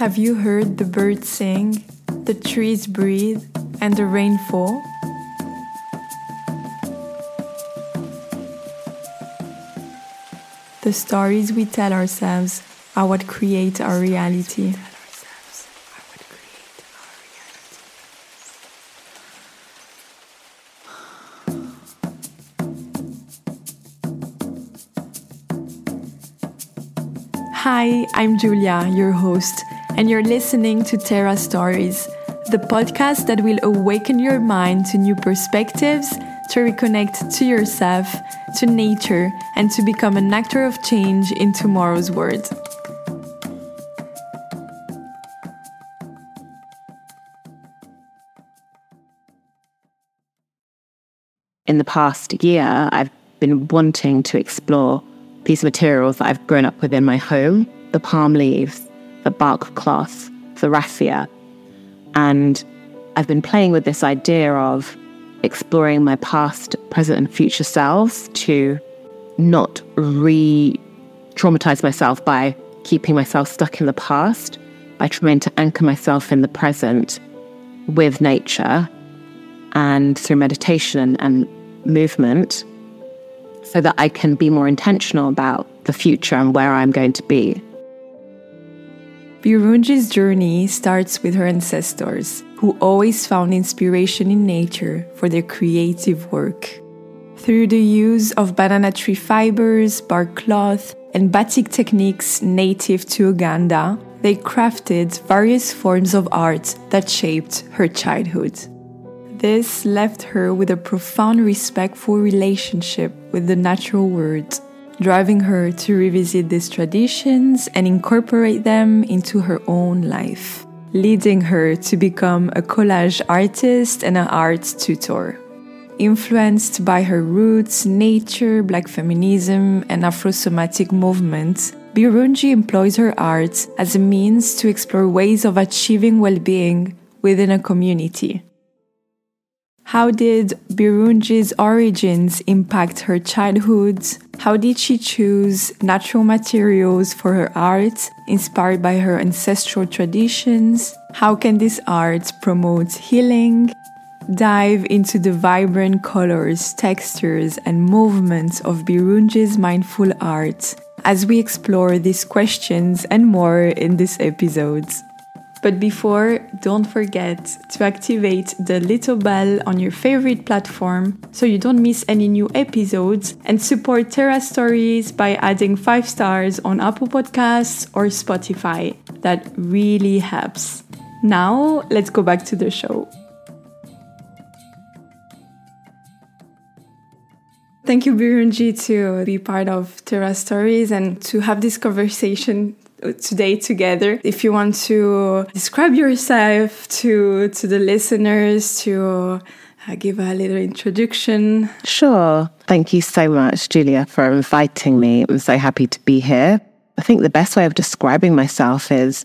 Have you heard the birds sing, the trees breathe, and the rain fall? The stories we tell ourselves are what create our reality. Hi, I'm Julia, your host, and you're listening to Terra Stories, the podcast that will awaken your mind to new perspectives, to reconnect to yourself, to nature, and to become an actor of change in tomorrow's world. In the past year, I've been wanting to explore these materials that I've grown up with in my home the palm leaves, the bark cloth, the raffia. And I've been playing with this idea of exploring my past, present, and future selves to not re traumatize myself by keeping myself stuck in the past, by trying to anchor myself in the present with nature and through meditation and movement so that I can be more intentional about the future and where I'm going to be. Birungi's journey starts with her ancestors, who always found inspiration in nature for their creative work. Through the use of banana tree fibers, bark cloth, and batik techniques native to Uganda, they crafted various forms of art that shaped her childhood. This left her with a profound respectful relationship with the natural world, driving her to revisit these traditions and incorporate them into her own life, leading her to become a collage artist and an art tutor. Influenced by her roots, nature, black feminism, and Afrosomatic movements, Birungi employs her art as a means to explore ways of achieving well being within a community. How did Birungi's origins impact her childhood? How did she choose natural materials for her art, inspired by her ancestral traditions? How can this art promote healing? Dive into the vibrant colors, textures, and movements of Birungi's mindful art as we explore these questions and more in this episode. But before, don't forget to activate the little bell on your favorite platform so you don't miss any new episodes and support Terra Stories by adding 5 stars on Apple Podcasts or Spotify. That really helps. Now, let's go back to the show. Thank you, Birungi, to be part of Terra Stories and to have this conversation today together. If you want to describe yourself to to the listeners, to uh, give a little introduction. Sure. Thank you so much, Julia, for inviting me. I'm so happy to be here. I think the best way of describing myself is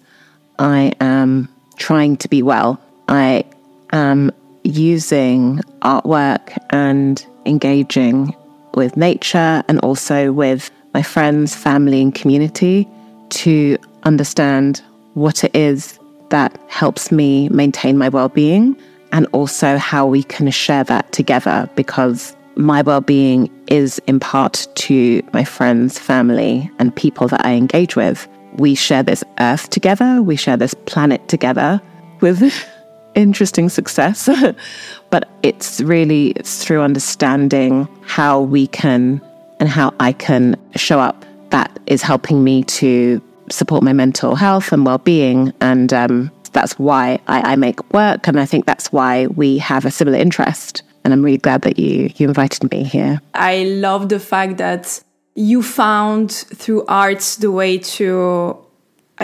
I am trying to be well. I am using artwork and engaging with nature and also with my friends, family, and community to understand what it is that helps me maintain my well being and also how we can share that together because my well being is in part to my friends, family, and people that I engage with. We share this earth together, we share this planet together with interesting success. but it's really it's through understanding how we can and how I can show up that is helping me to support my mental health and well-being. And um, that's why I, I, make work. And i think that's why we have a similar interest. And i'm really glad that you you invited me here. I love the fact that you found through arts the way to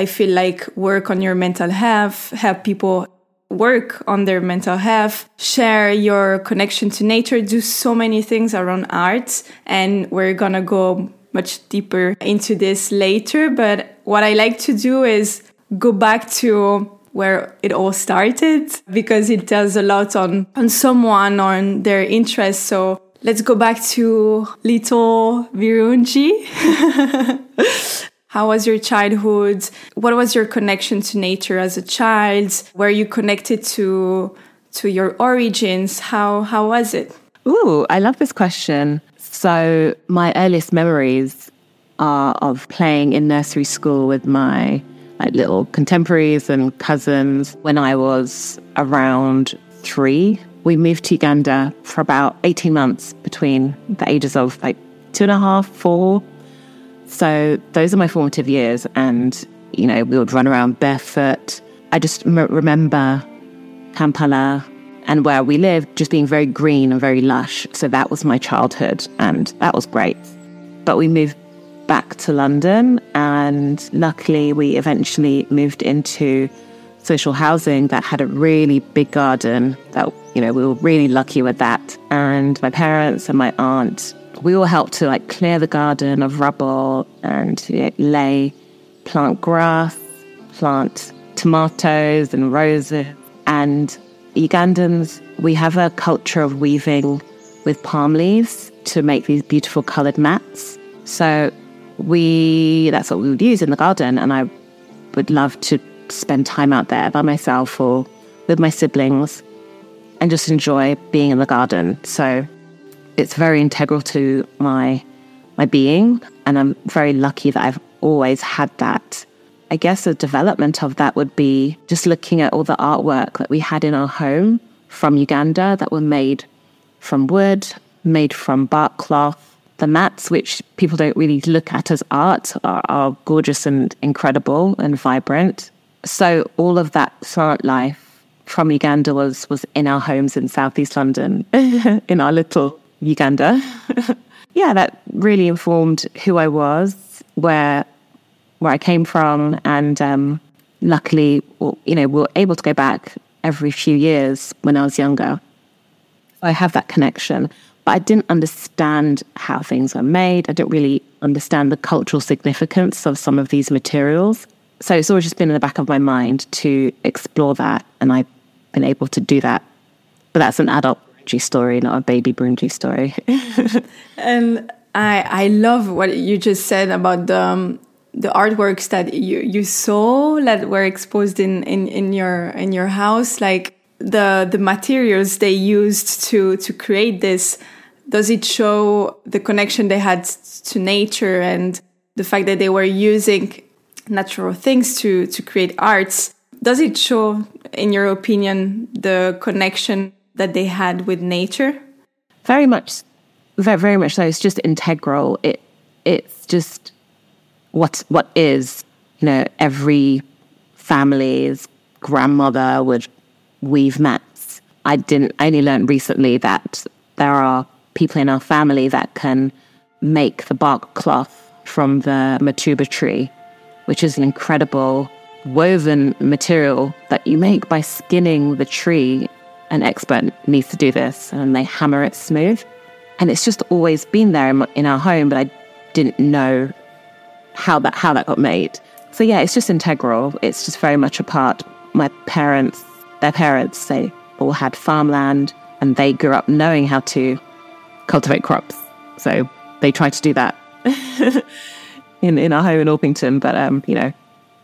i feel like work on your mental health help people work on their mental health, share your connection to nature, do so many things around art. And we're gonna go much deeper into this later. But what I like to do is go back to where it all started because it tells a lot on, on someone, on their interests. So let's go back to little Birungi. How was your childhood? What was your connection to nature as a child? Were you connected to to your origins? How how was it? Ooh, I love this question. So my earliest memories are of playing in nursery school with my like little contemporaries and cousins when I was around three. We moved to Uganda for about 18 months between the ages of like two and a half, four. So those are my formative years. And, you know, we would run around barefoot. I just m- remember Kampala and where we lived just being very green and very lush. So that was my childhood and that was great. But we moved back to London and luckily we eventually moved into social housing that had a really big garden that you know we were really lucky with that and my parents and my aunt we all helped to like clear the garden of rubble and you know, lay plant grass plant tomatoes and roses and ugandans we have a culture of weaving with palm leaves to make these beautiful colored mats so we that's what we would use in the garden and i would love to spend time out there by myself or with my siblings and just enjoy being in the garden. So it's very integral to my my being and I'm very lucky that I've always had that. I guess a development of that would be just looking at all the artwork that we had in our home from Uganda that were made from wood, made from bark cloth. The mats, which people don't really look at as art, are, are gorgeous and incredible and vibrant so all of that plant life from Uganda was was in our homes in southeast London, in our little Uganda. yeah, that really informed who I was, where where I came from, and um, luckily, you know, we are able to go back every few years when I was younger. I have that connection, but I didn't understand how things were made. I didn't really understand the cultural significance of some of these materials so it's always just been in the back of my mind to explore that, and I've been able to do that. But that's an adult Birungi story, not a baby Birungi story. and I I love what you just said about the um, the artworks that you you saw that were exposed in in in your in your house, like the the materials they used to to create this. Does it show the connection they had to nature and the fact that they were using natural things to to create arts? Does it show in your opinion the connection that they had with nature? Very much very, very much so. It's just integral. It it's just what what is you know every family's grandmother would weave mats i didn't I only learned recently that there are people in our family that can make the bark cloth from the mutuba tree which is an incredible woven material that you make by skinning the tree. An expert needs to do this, and they hammer it smooth. And it's just always been there in our home, but I didn't know how that how that got made. So yeah, it's just integral. It's just very much a part. My parents, their parents, they all had farmland, and they grew up knowing how to cultivate crops. So they tried to do that. in, in our home in Orpington, but um, you know,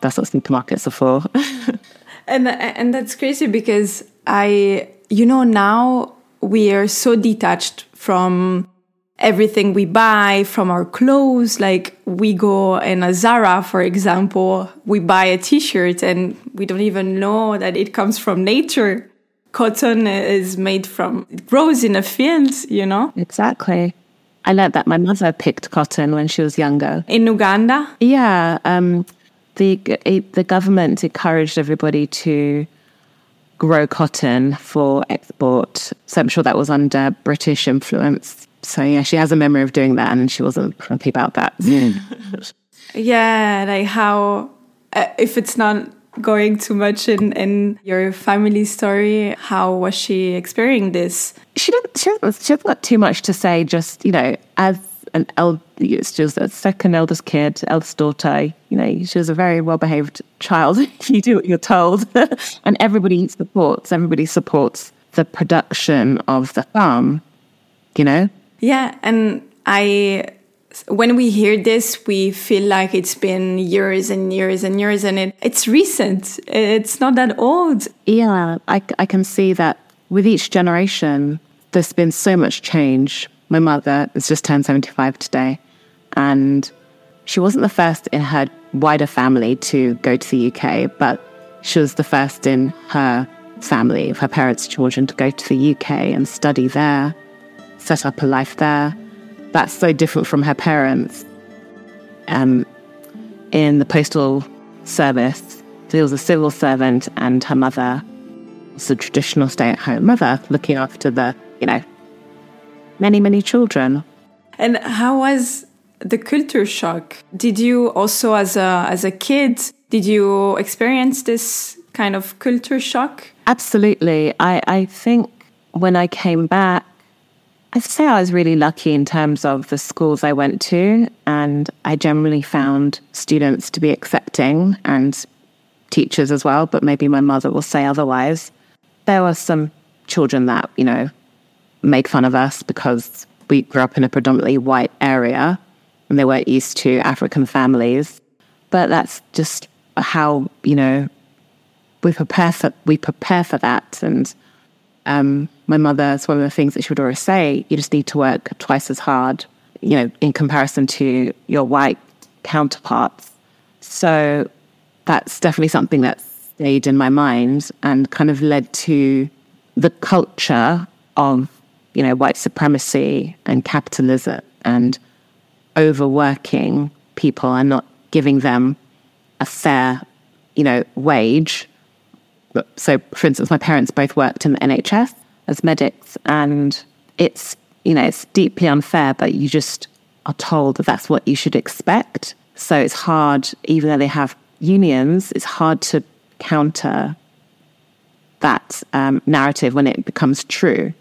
that's what supermarkets are for. and and that's crazy because I, you know, now we are so detached from everything we buy, from our clothes. Like we go in a Zara, for example, we buy a T-shirt and we don't even know that it comes from nature. Cotton is made from, it grows in a field, you know? Exactly. I learned that my mother picked cotton when she was younger. In Uganda? Yeah. Um, the, the government encouraged everybody to grow cotton for export. So I'm sure that was under British influence. So yeah, she has a memory of doing that and she wasn't happy about that. yeah, like how, uh, if it's not going too much in, in your family story. How was she experiencing this? She didn't. She hasn't, she hasn't got too much to say. Just you know, as an eld, it's just a second eldest kid, eldest daughter. You know, she was a very well behaved child. you do what you're told, and everybody supports. Everybody supports the production of the farm. You know. Yeah, and I when we hear this, we feel like it's been years and years and years, and it, it's recent. It's not that old. Yeah, I, I can see that with each generation, there's been so much change. My mother has just turned 75 today, and she wasn't the first in her wider family to go to the UK, but she was the first in her family of her parents' children to go to the UK and study there, set up a life there that's so different from her parents. Um, in the postal service, she was a civil servant, and her mother was a traditional stay-at-home mother, looking after the, you know, many many children. And how was the culture shock? Did you also, as a as a kid, did you experience this kind of culture shock? Absolutely. I I think when I came back I'd say I was really lucky in terms of the schools I went to, and I generally found students to be accepting and teachers as well, but maybe my mother will say otherwise. There were some children that, you know, made fun of us because we grew up in a predominantly white area and they weren't used to African families. But that's just how, you know, we prepare for we prepare for that and um, my mother, it's one of the things that she would always say, you just need to work twice as hard, you know, in comparison to your white counterparts. So that's definitely something that stayed in my mind and kind of led to the culture of, you know, white supremacy and capitalism and overworking people and not giving them a fair, you know, wage so, for instance, my parents both worked in the NHS as medics, and it's you know it's deeply unfair, but you just are told that that's what you should expect. So it's hard, even though they have unions, it's hard to counter that um, narrative when it becomes true.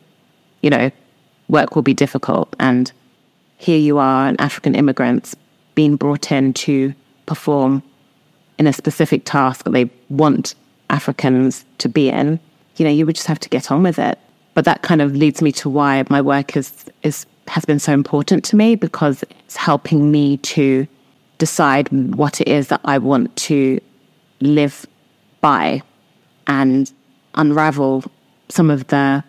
You know, work will be difficult, and here you are, an African immigrant being brought in to perform in a specific task that they want Africans to be in, you know, you would just have to get on with it. But that kind of leads me to why my work is is has been so important to me because it's helping me to decide what it is that I want to live by and unravel some of the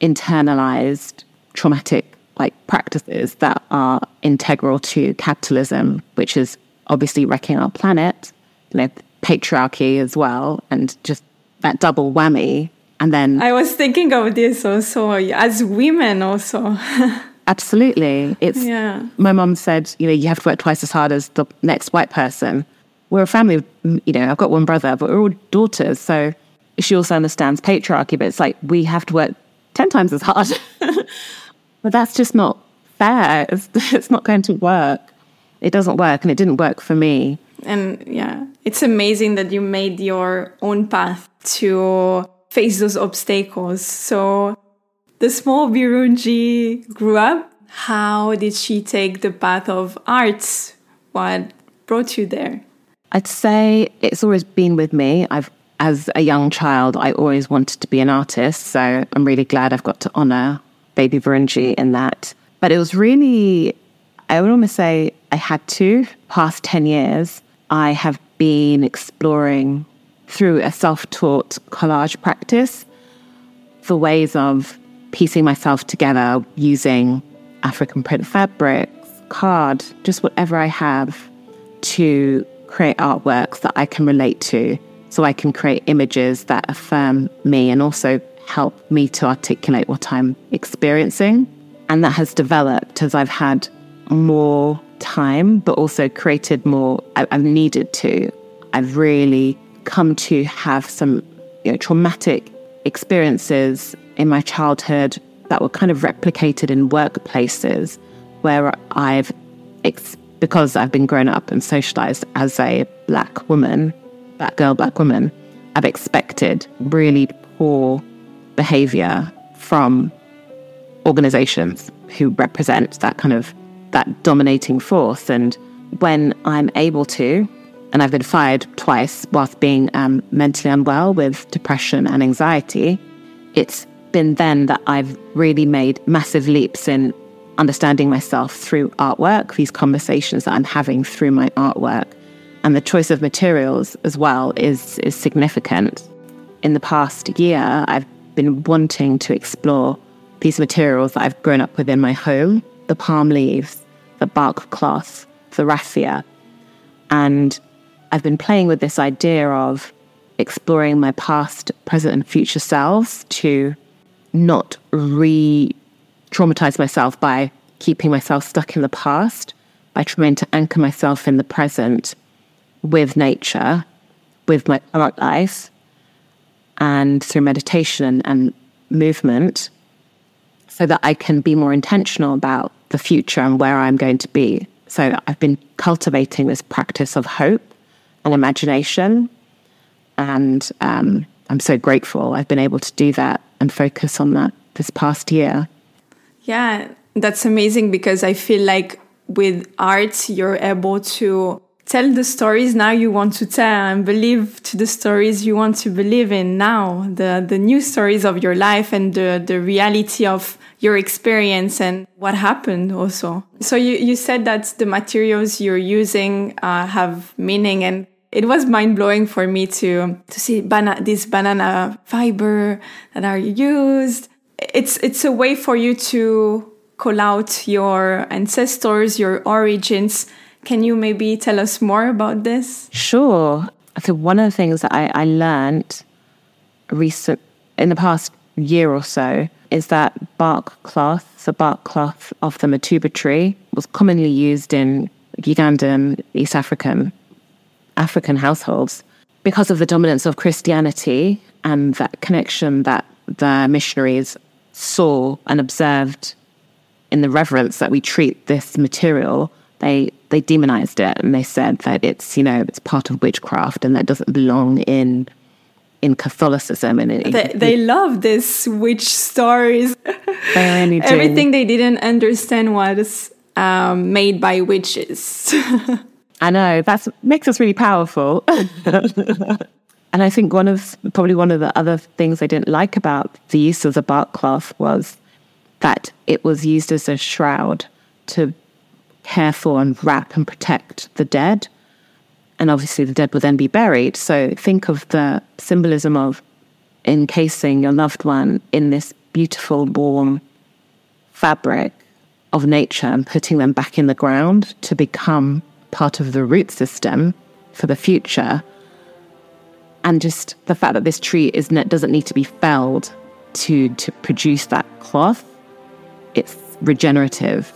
internalized traumatic like practices that are integral to capitalism, which is obviously wrecking our planet. You know, patriarchy as well and just that double whammy. And then I was thinking of this also as women also. absolutely. It's yeah. my mom said, you know, you have to work twice as hard as the next white person. We're a family of you know, I've got one brother, but we're all daughters, so she also understands patriarchy, but it's like we have to work ten times as hard. but that's just not fair. It's, it's not going to work. It doesn't work, and it didn't work for me and yeah it's amazing that you made your own path to face those obstacles. So the small Birungi grew up. How did she take the path of arts? What brought you there? I'd say it's always been with me. I've as a young child i always wanted to be an artist so i'm really glad i've got to honor baby Birungi in that. But it was really i would almost say i had to. Past 10 years I have been exploring through a self taught collage practice the ways of piecing myself together using African print fabrics, card, just whatever I have to create artworks that I can relate to so I can create images that affirm me and also help me to articulate what I'm experiencing. And that has developed as I've had more time, but also created more. I, have needed to. I've really come to have some you know, traumatic experiences in my childhood that were kind of replicated in workplaces where I've, because I've been grown up and socialized as a black woman, black girl, black woman, I've expected really poor behavior from organizations who represent that kind of that dominating force. And when I'm able to, and I've been fired twice whilst being um, mentally unwell with depression and anxiety, it's been then that I've really made massive leaps in understanding myself through artwork, these conversations that I'm having through my artwork. And the choice of materials as well is, is significant. In the past year, I've been wanting to explore these materials that I've grown up with in my home the palm leaves, the bark cloth, the raffia. And I've been playing with this idea of exploring my past, present, and future selves to not re traumatize myself by keeping myself stuck in the past, by trying to anchor myself in the present with nature, with my art life, and through meditation and movement, so that I can be more intentional about the future and where I'm going to be. So I've been cultivating this practice of hope and imagination. And um, I'm so grateful I've been able to do that and focus on that this past year. Yeah, that's amazing because I feel like with art, you're able to tell the stories now you want to tell and believe to the stories you want to believe in now, the, the new stories of your life and the, the reality of your experience and what happened also. So you, you said that the materials you're using uh, have meaning and it was mind blowing for me to, to see bana- this banana fiber that are used. It's, it's a way for you to call out your ancestors, your origins. Can you maybe tell us more about this? Sure. So one of the things that I, I learned recent in the past year or so is that bark cloth, the bark cloth of the mutuba tree, was commonly used in Ugandan, East African, African households because of the dominance of Christianity and that connection that the missionaries saw and observed in the reverence that we treat this material. They they demonized it and they said that it's you know it's part of witchcraft and that doesn't belong in in Catholicism, and it, they, they love this witch stories. They really do. Everything they didn't understand was um, made by witches. I know that makes us really powerful. and I think one of probably one of the other things I didn't like about the use of the bark cloth was that it was used as a shroud to care for and wrap and protect the dead and obviously the dead will then be buried. So think of the symbolism of encasing your loved one in this beautiful, warm fabric of nature and putting them back in the ground to become part of the root system for the future. And just the fact that this tree is doesn't need to be felled to to produce that cloth. It's regenerative.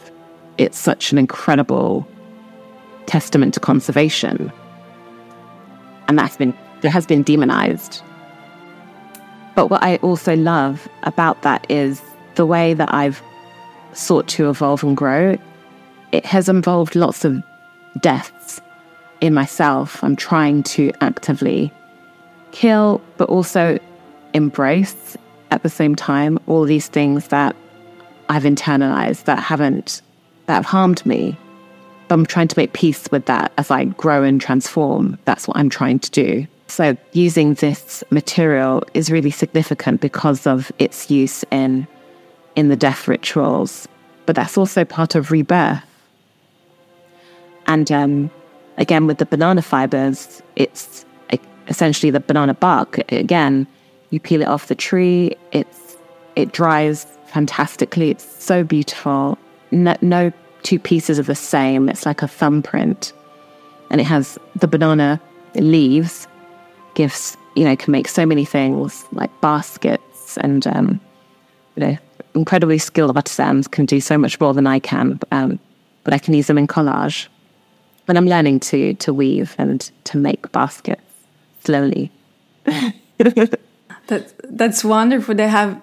It's such an incredible testament to conservation and that's been that has been demonized. But what I also love about that is the way that I've sought to evolve and grow. It has involved lots of deaths in myself. I'm trying to actively kill, but also embrace at the same time all these things that I've internalized that haven't that have harmed me but I'm trying to make peace with that as I grow and transform. That's what I'm trying to do. So, using this material is really significant because of its use in, in the death rituals, but that's also part of rebirth. And um, again, with the banana fibers, it's essentially the banana bark. Again, you peel it off the tree, it's, it dries fantastically, it's so beautiful. No, no two pieces of the same. It's like a thumbprint. And it has the banana leaves, gives, you know, can make so many things like baskets and, um, you know, incredibly skilled artisans can do so much more than I can. Um, but I can use them in collage. But I'm learning to to weave and to make baskets slowly. that that's wonderful. They have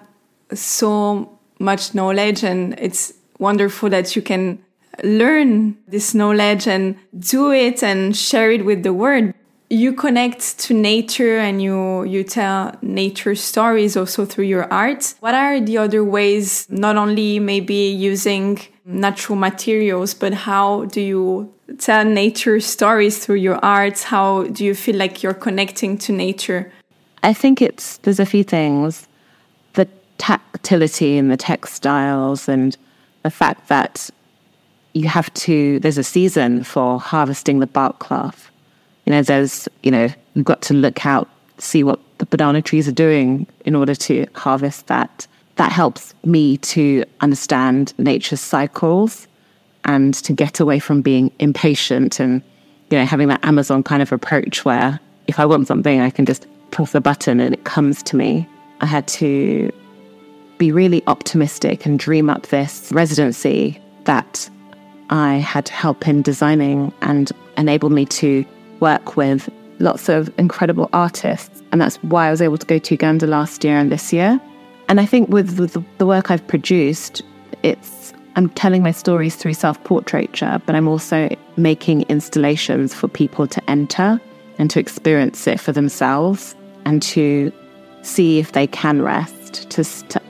so much knowledge, and it's wonderful that you can learn this knowledge and do it and share it with the world you connect to nature and you you tell nature stories also through your art what are the other ways not only maybe using natural materials but how do you tell nature stories through your art how do you feel like you're connecting to nature i think it's there's a few things the tactility in the textiles and the fact that you have to, there's a season for harvesting the bark cloth. You know, there's, you know, you've got to look out, see what the banana trees are doing in order to harvest that. That helps me to understand nature's cycles and to get away from being impatient and, you know, having that Amazon kind of approach where if I want something, I can just press a button and it comes to me. I had to be really optimistic and dream up this residency that I had help in designing and enabled me to work with lots of incredible artists. And that's why I was able to go to Uganda last year and this year. And I think with, with the work I've produced, it's I'm telling my stories through self-portraiture, but I'm also making installations for people to enter and to experience it for themselves and to see if they can rest, to, to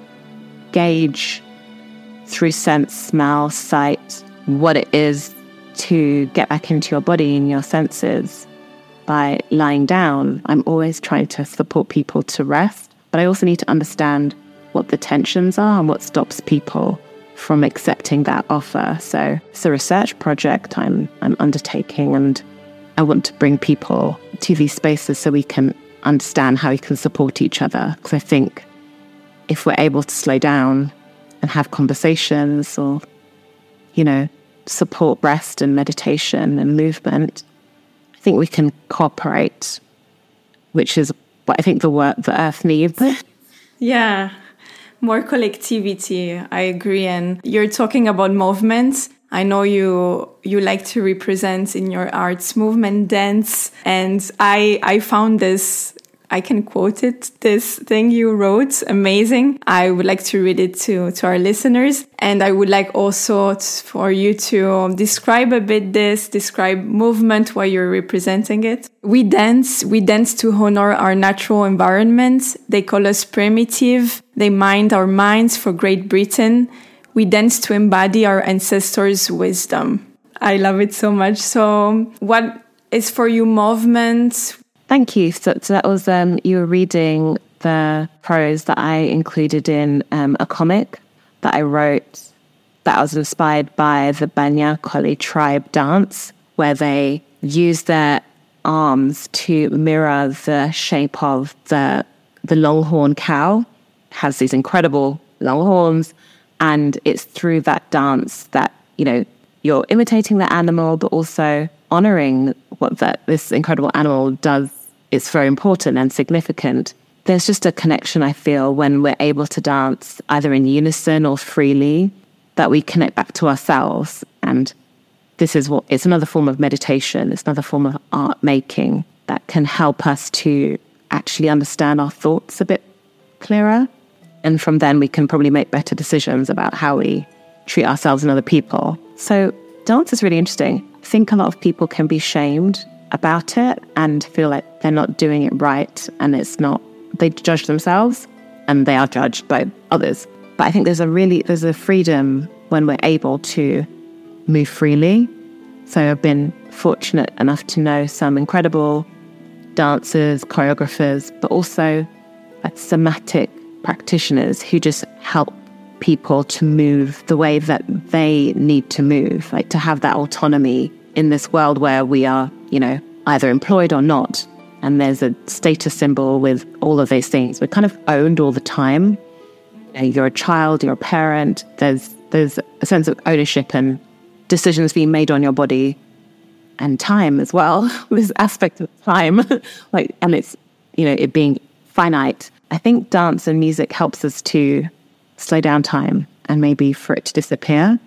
gauge through sense, smell, sight, what it is to get back into your body and your senses by lying down. I'm always trying to support people to rest, but I also need to understand what the tensions are and what stops people from accepting that offer. So it's a research project I'm I'm undertaking and I want to bring people to these spaces so we can understand how we can support each other. Because I think if we're able to slow down and have conversations or, you know, support rest and meditation and movement, I think we can cooperate, which is what I think the work the earth needs. Yeah, more collectivity. I agree. And you're talking about movements. I know you you like to represent in your arts movement dance and I I found this I can quote it. This thing you wrote, amazing. I would like to read it to, to our listeners. And I would like also for you to describe a bit this, describe movement while you're representing it. We dance, we dance to honor our natural environment. They call us primitive. They mind our minds for Great Britain. We dance to embody our ancestors' wisdom. I love it so much. So what is for you movement? Thank you. So, so that was um, you were reading the prose that I included in um, a comic that I wrote that was inspired by the Banyankole tribe dance, where they use their arms to mirror the shape of the the longhorn cow. It has these incredible long horns, and it's through that dance that you know you're imitating the animal, but also honoring what that this incredible animal does it's very important and significant. There's just a connection, I feel, when we're able to dance either in unison or freely, that we connect back to ourselves. And this is what it's another form of meditation, it's another form of art making that can help us to actually understand our thoughts a bit clearer. And from then, we can probably make better decisions about how we treat ourselves and other people. So, dance is really interesting. I think a lot of people can be shamed about it and feel like they're not doing it right and it's not, they judge themselves and they are judged by others. But I think there's a really, there's a freedom when we're able to move freely. So I've been fortunate enough to know some incredible dancers, choreographers, but also somatic practitioners who just help people to move the way that they need to move, like to have that autonomy in this world where we are, you know, either employed or not. And there's a status symbol with all of these things. We're kind of owned all the time. You know, you're a child, you're a parent. There's there's a sense of ownership and decisions being made on your body and time as well. this aspect of time, like, and it's you know it being finite. I think dance and music helps us to slow down time and maybe for it to disappear.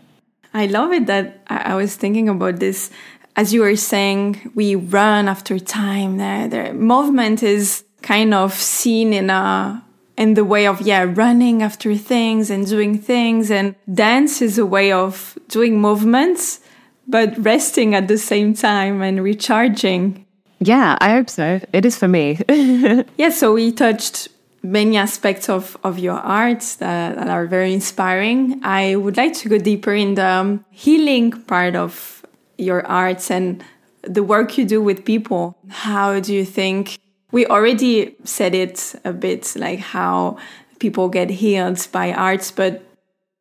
I love it that I was thinking about this. As you were saying, we run after time. The, the movement is kind of seen in a in the way of yeah running after things and doing things and dance is a way of doing movements but resting at the same time and recharging yeah i hope so it is for me yeah so we touched many aspects of, of your art that, that, are very inspiring. I would like to go deeper in the um, healing part of your arts and the work you do with people. How do you think? We already said it a bit, like how people get healed by arts, but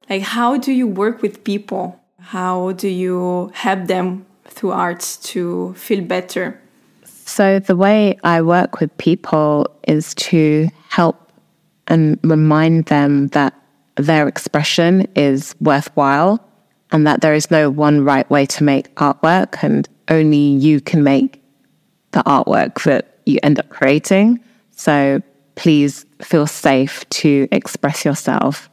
Like, how do you work with people? How do you help them through arts to feel better? So, the way I work with people is to help and remind them that their expression is worthwhile and that there is no one right way to make artwork and only you can make the artwork that you end up creating. So, please feel safe to express yourself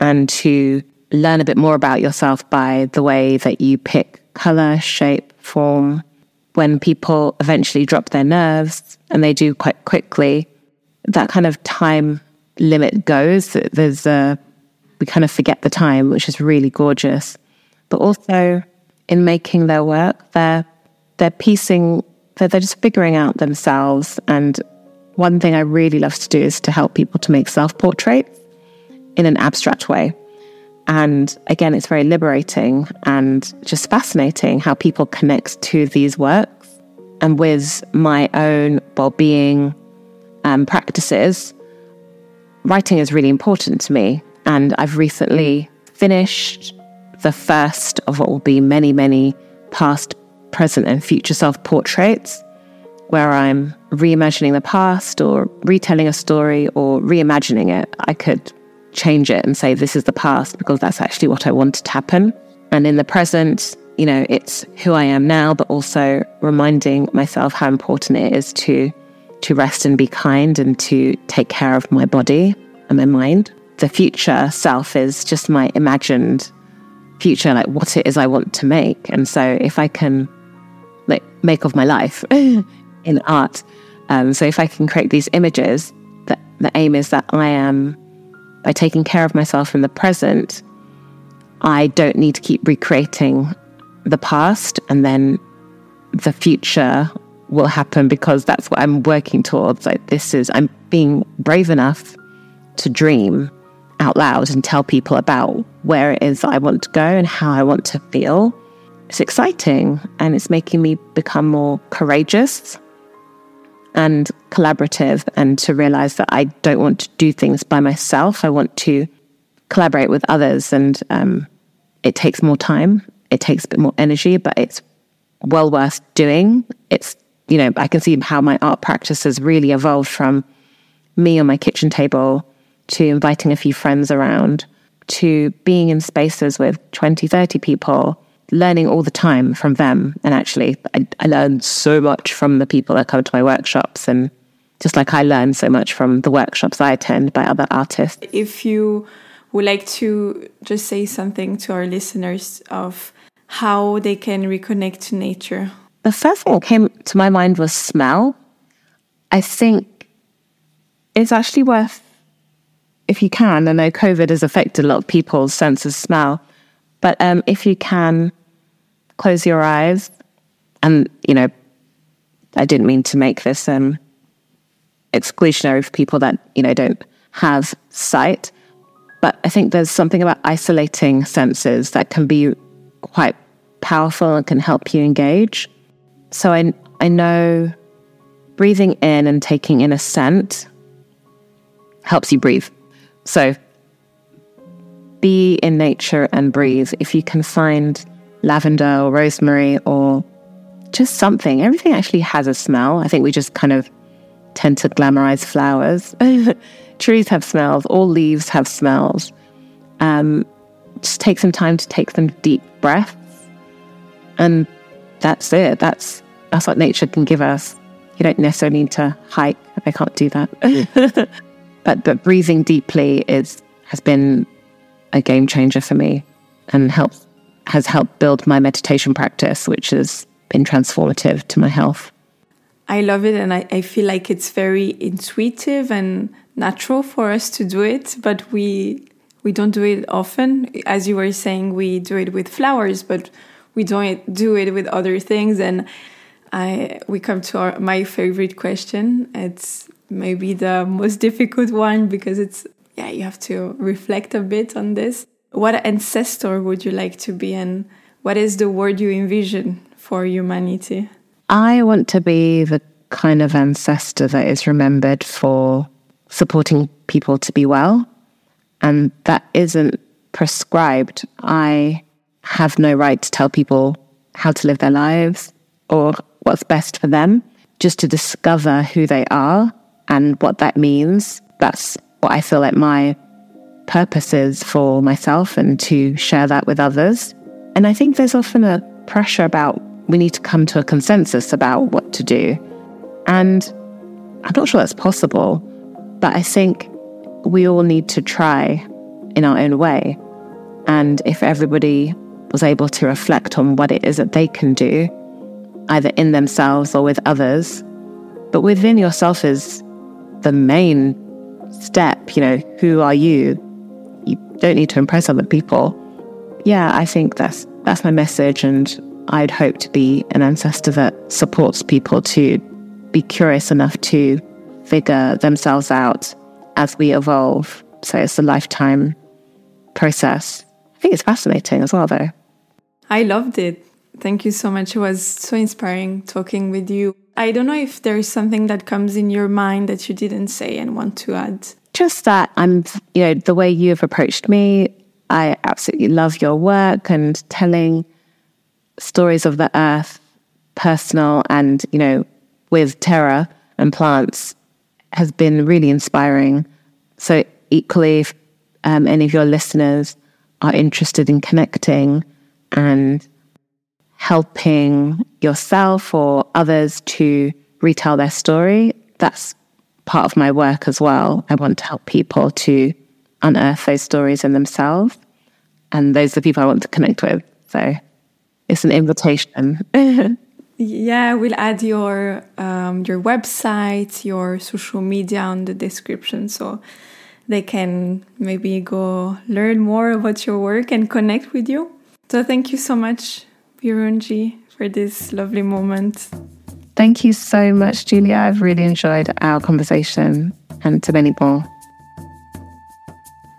and to learn a bit more about yourself by the way that you pick color, shape, form. When people eventually drop their nerves, and they do quite quickly, that kind of time limit goes. There's a, we kind of forget the time, which is really gorgeous. But also in making their work, they're, they're piecing, they're, they're just figuring out themselves. And one thing I really love to do is to help people to make self portraits in an abstract way. And again, it's very liberating and just fascinating how people connect to these works. And with my own well being um, practices, writing is really important to me. And I've recently finished the first of what will be many, many past, present, and future self portraits, where I'm reimagining the past or retelling a story or reimagining it. I could change it and say, this is the past because that's actually what I wanted to happen. And in the present, you know, it's who I am now, but also reminding myself how important it is to to rest and be kind and to take care of my body and my mind. The future self is just my imagined future, like what it is I want to make. And so if I can like make of my life in art, um, so if I can create these images, that the aim is that I am by taking care of myself in the present, I don't need to keep recreating the past and then the future will happen because that's what I'm working towards. Like this is I'm being brave enough to dream out loud and tell people about where it is I want to go and how I want to feel. It's exciting and it's making me become more courageous and collaborative and to realize that I don't want to do things by myself. I want to collaborate with others and um, it takes more time. It takes a bit more energy, but it's well worth doing. It's, you know, I can see how my art practice has really evolved from me on my kitchen table to inviting a few friends around to being in spaces with 20, 30 people learning all the time from them. And actually, I, I learned so much from the people that come to my workshops. And just like I learn so much from the workshops I attend by other artists. If you would like to just say something to our listeners of how they can reconnect to nature. The first thing that came to my mind was smell. I think it's actually worth, if you can, I know COVID has affected a lot of people's sense of smell, but um, if you can close your eyes. And, you know, I didn't mean to make this um, exclusionary for people that, you know, don't have sight. But I think there's something about isolating senses that can be quite powerful and can help you engage. So I, I know breathing in and taking in a scent helps you breathe. So be in nature and breathe. If you can find lavender or rosemary or just something. Everything actually has a smell. I think we just kind of tend to glamorize flowers. Trees have smells, all leaves have smells. Um, just take some time to take some deep breaths. And that's it. That's that's what nature can give us. You don't necessarily need to hike. I can't do that. but but breathing deeply is has been a game changer for me and helps has helped build my meditation practice, which has been transformative to my health. I love it, and I, I feel like it's very intuitive and natural for us to do it, but we we don't do it often. As you were saying, we do it with flowers, but we don't do it with other things. And I we come to our, my favorite question. It's maybe the most difficult one because it's yeah you have to reflect a bit on this what ancestor would you like to be and what is the word you envision for humanity? I want to be the kind of ancestor that is remembered for supporting people to be well. And that isn't prescribed. I have no right to tell people how to live their lives or what's best for them, just to discover who they are and what that means. That's what I feel like my purpose is for myself and to share that with others. And I think there's often a pressure about we need to come to a consensus about what to do. And I'm not sure that's possible, but I think we all need to try in our own way. And if everybody was able to reflect on what it is that they can do, either in themselves or with others, but within yourself is the main step. You know, who are you? Don't need to impress other people. Yeah, I think that's that's my message, and I'd hope to be an ancestor that supports people to be curious enough to figure themselves out as we evolve. So it's a lifetime process. I think it's fascinating as well, though. I loved it. Thank you so much. It was so inspiring talking with you. I don't know if there is something that comes in your mind that you didn't say and want to add. Just that I'm, you know, the way you have approached me, I absolutely love your work and telling stories of the earth, personal and, you know, with terra and plants has been really inspiring. So, equally, if um, any of your listeners are interested in connecting and helping yourself or others to retell their story, that's part of my work as well. I want to help people to unearth those stories in themselves. And those are the people I want to connect with. So it's an invitation. yeah, we'll add your um, your website, your social media on the description so they can maybe go learn more about your work and connect with you. So thank you so much Birungi, for this lovely moment. Thank you so much, Julia. I've really enjoyed our conversation and to many more.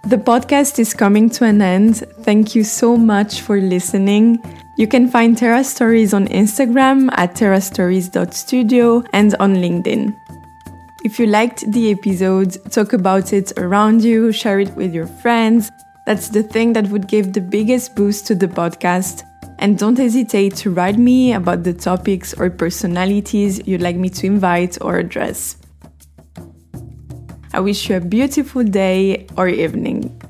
The podcast is coming to an end. Thank you so much for listening. You can find Terra Stories on Instagram at terrastories.studio and on LinkedIn. If you liked the episode, talk about it around you, share it with your friends. That's the thing that would give the biggest boost to the podcast and don't hesitate to write me about the topics or personalities you'd like me to invite or address. I wish you a beautiful day or evening.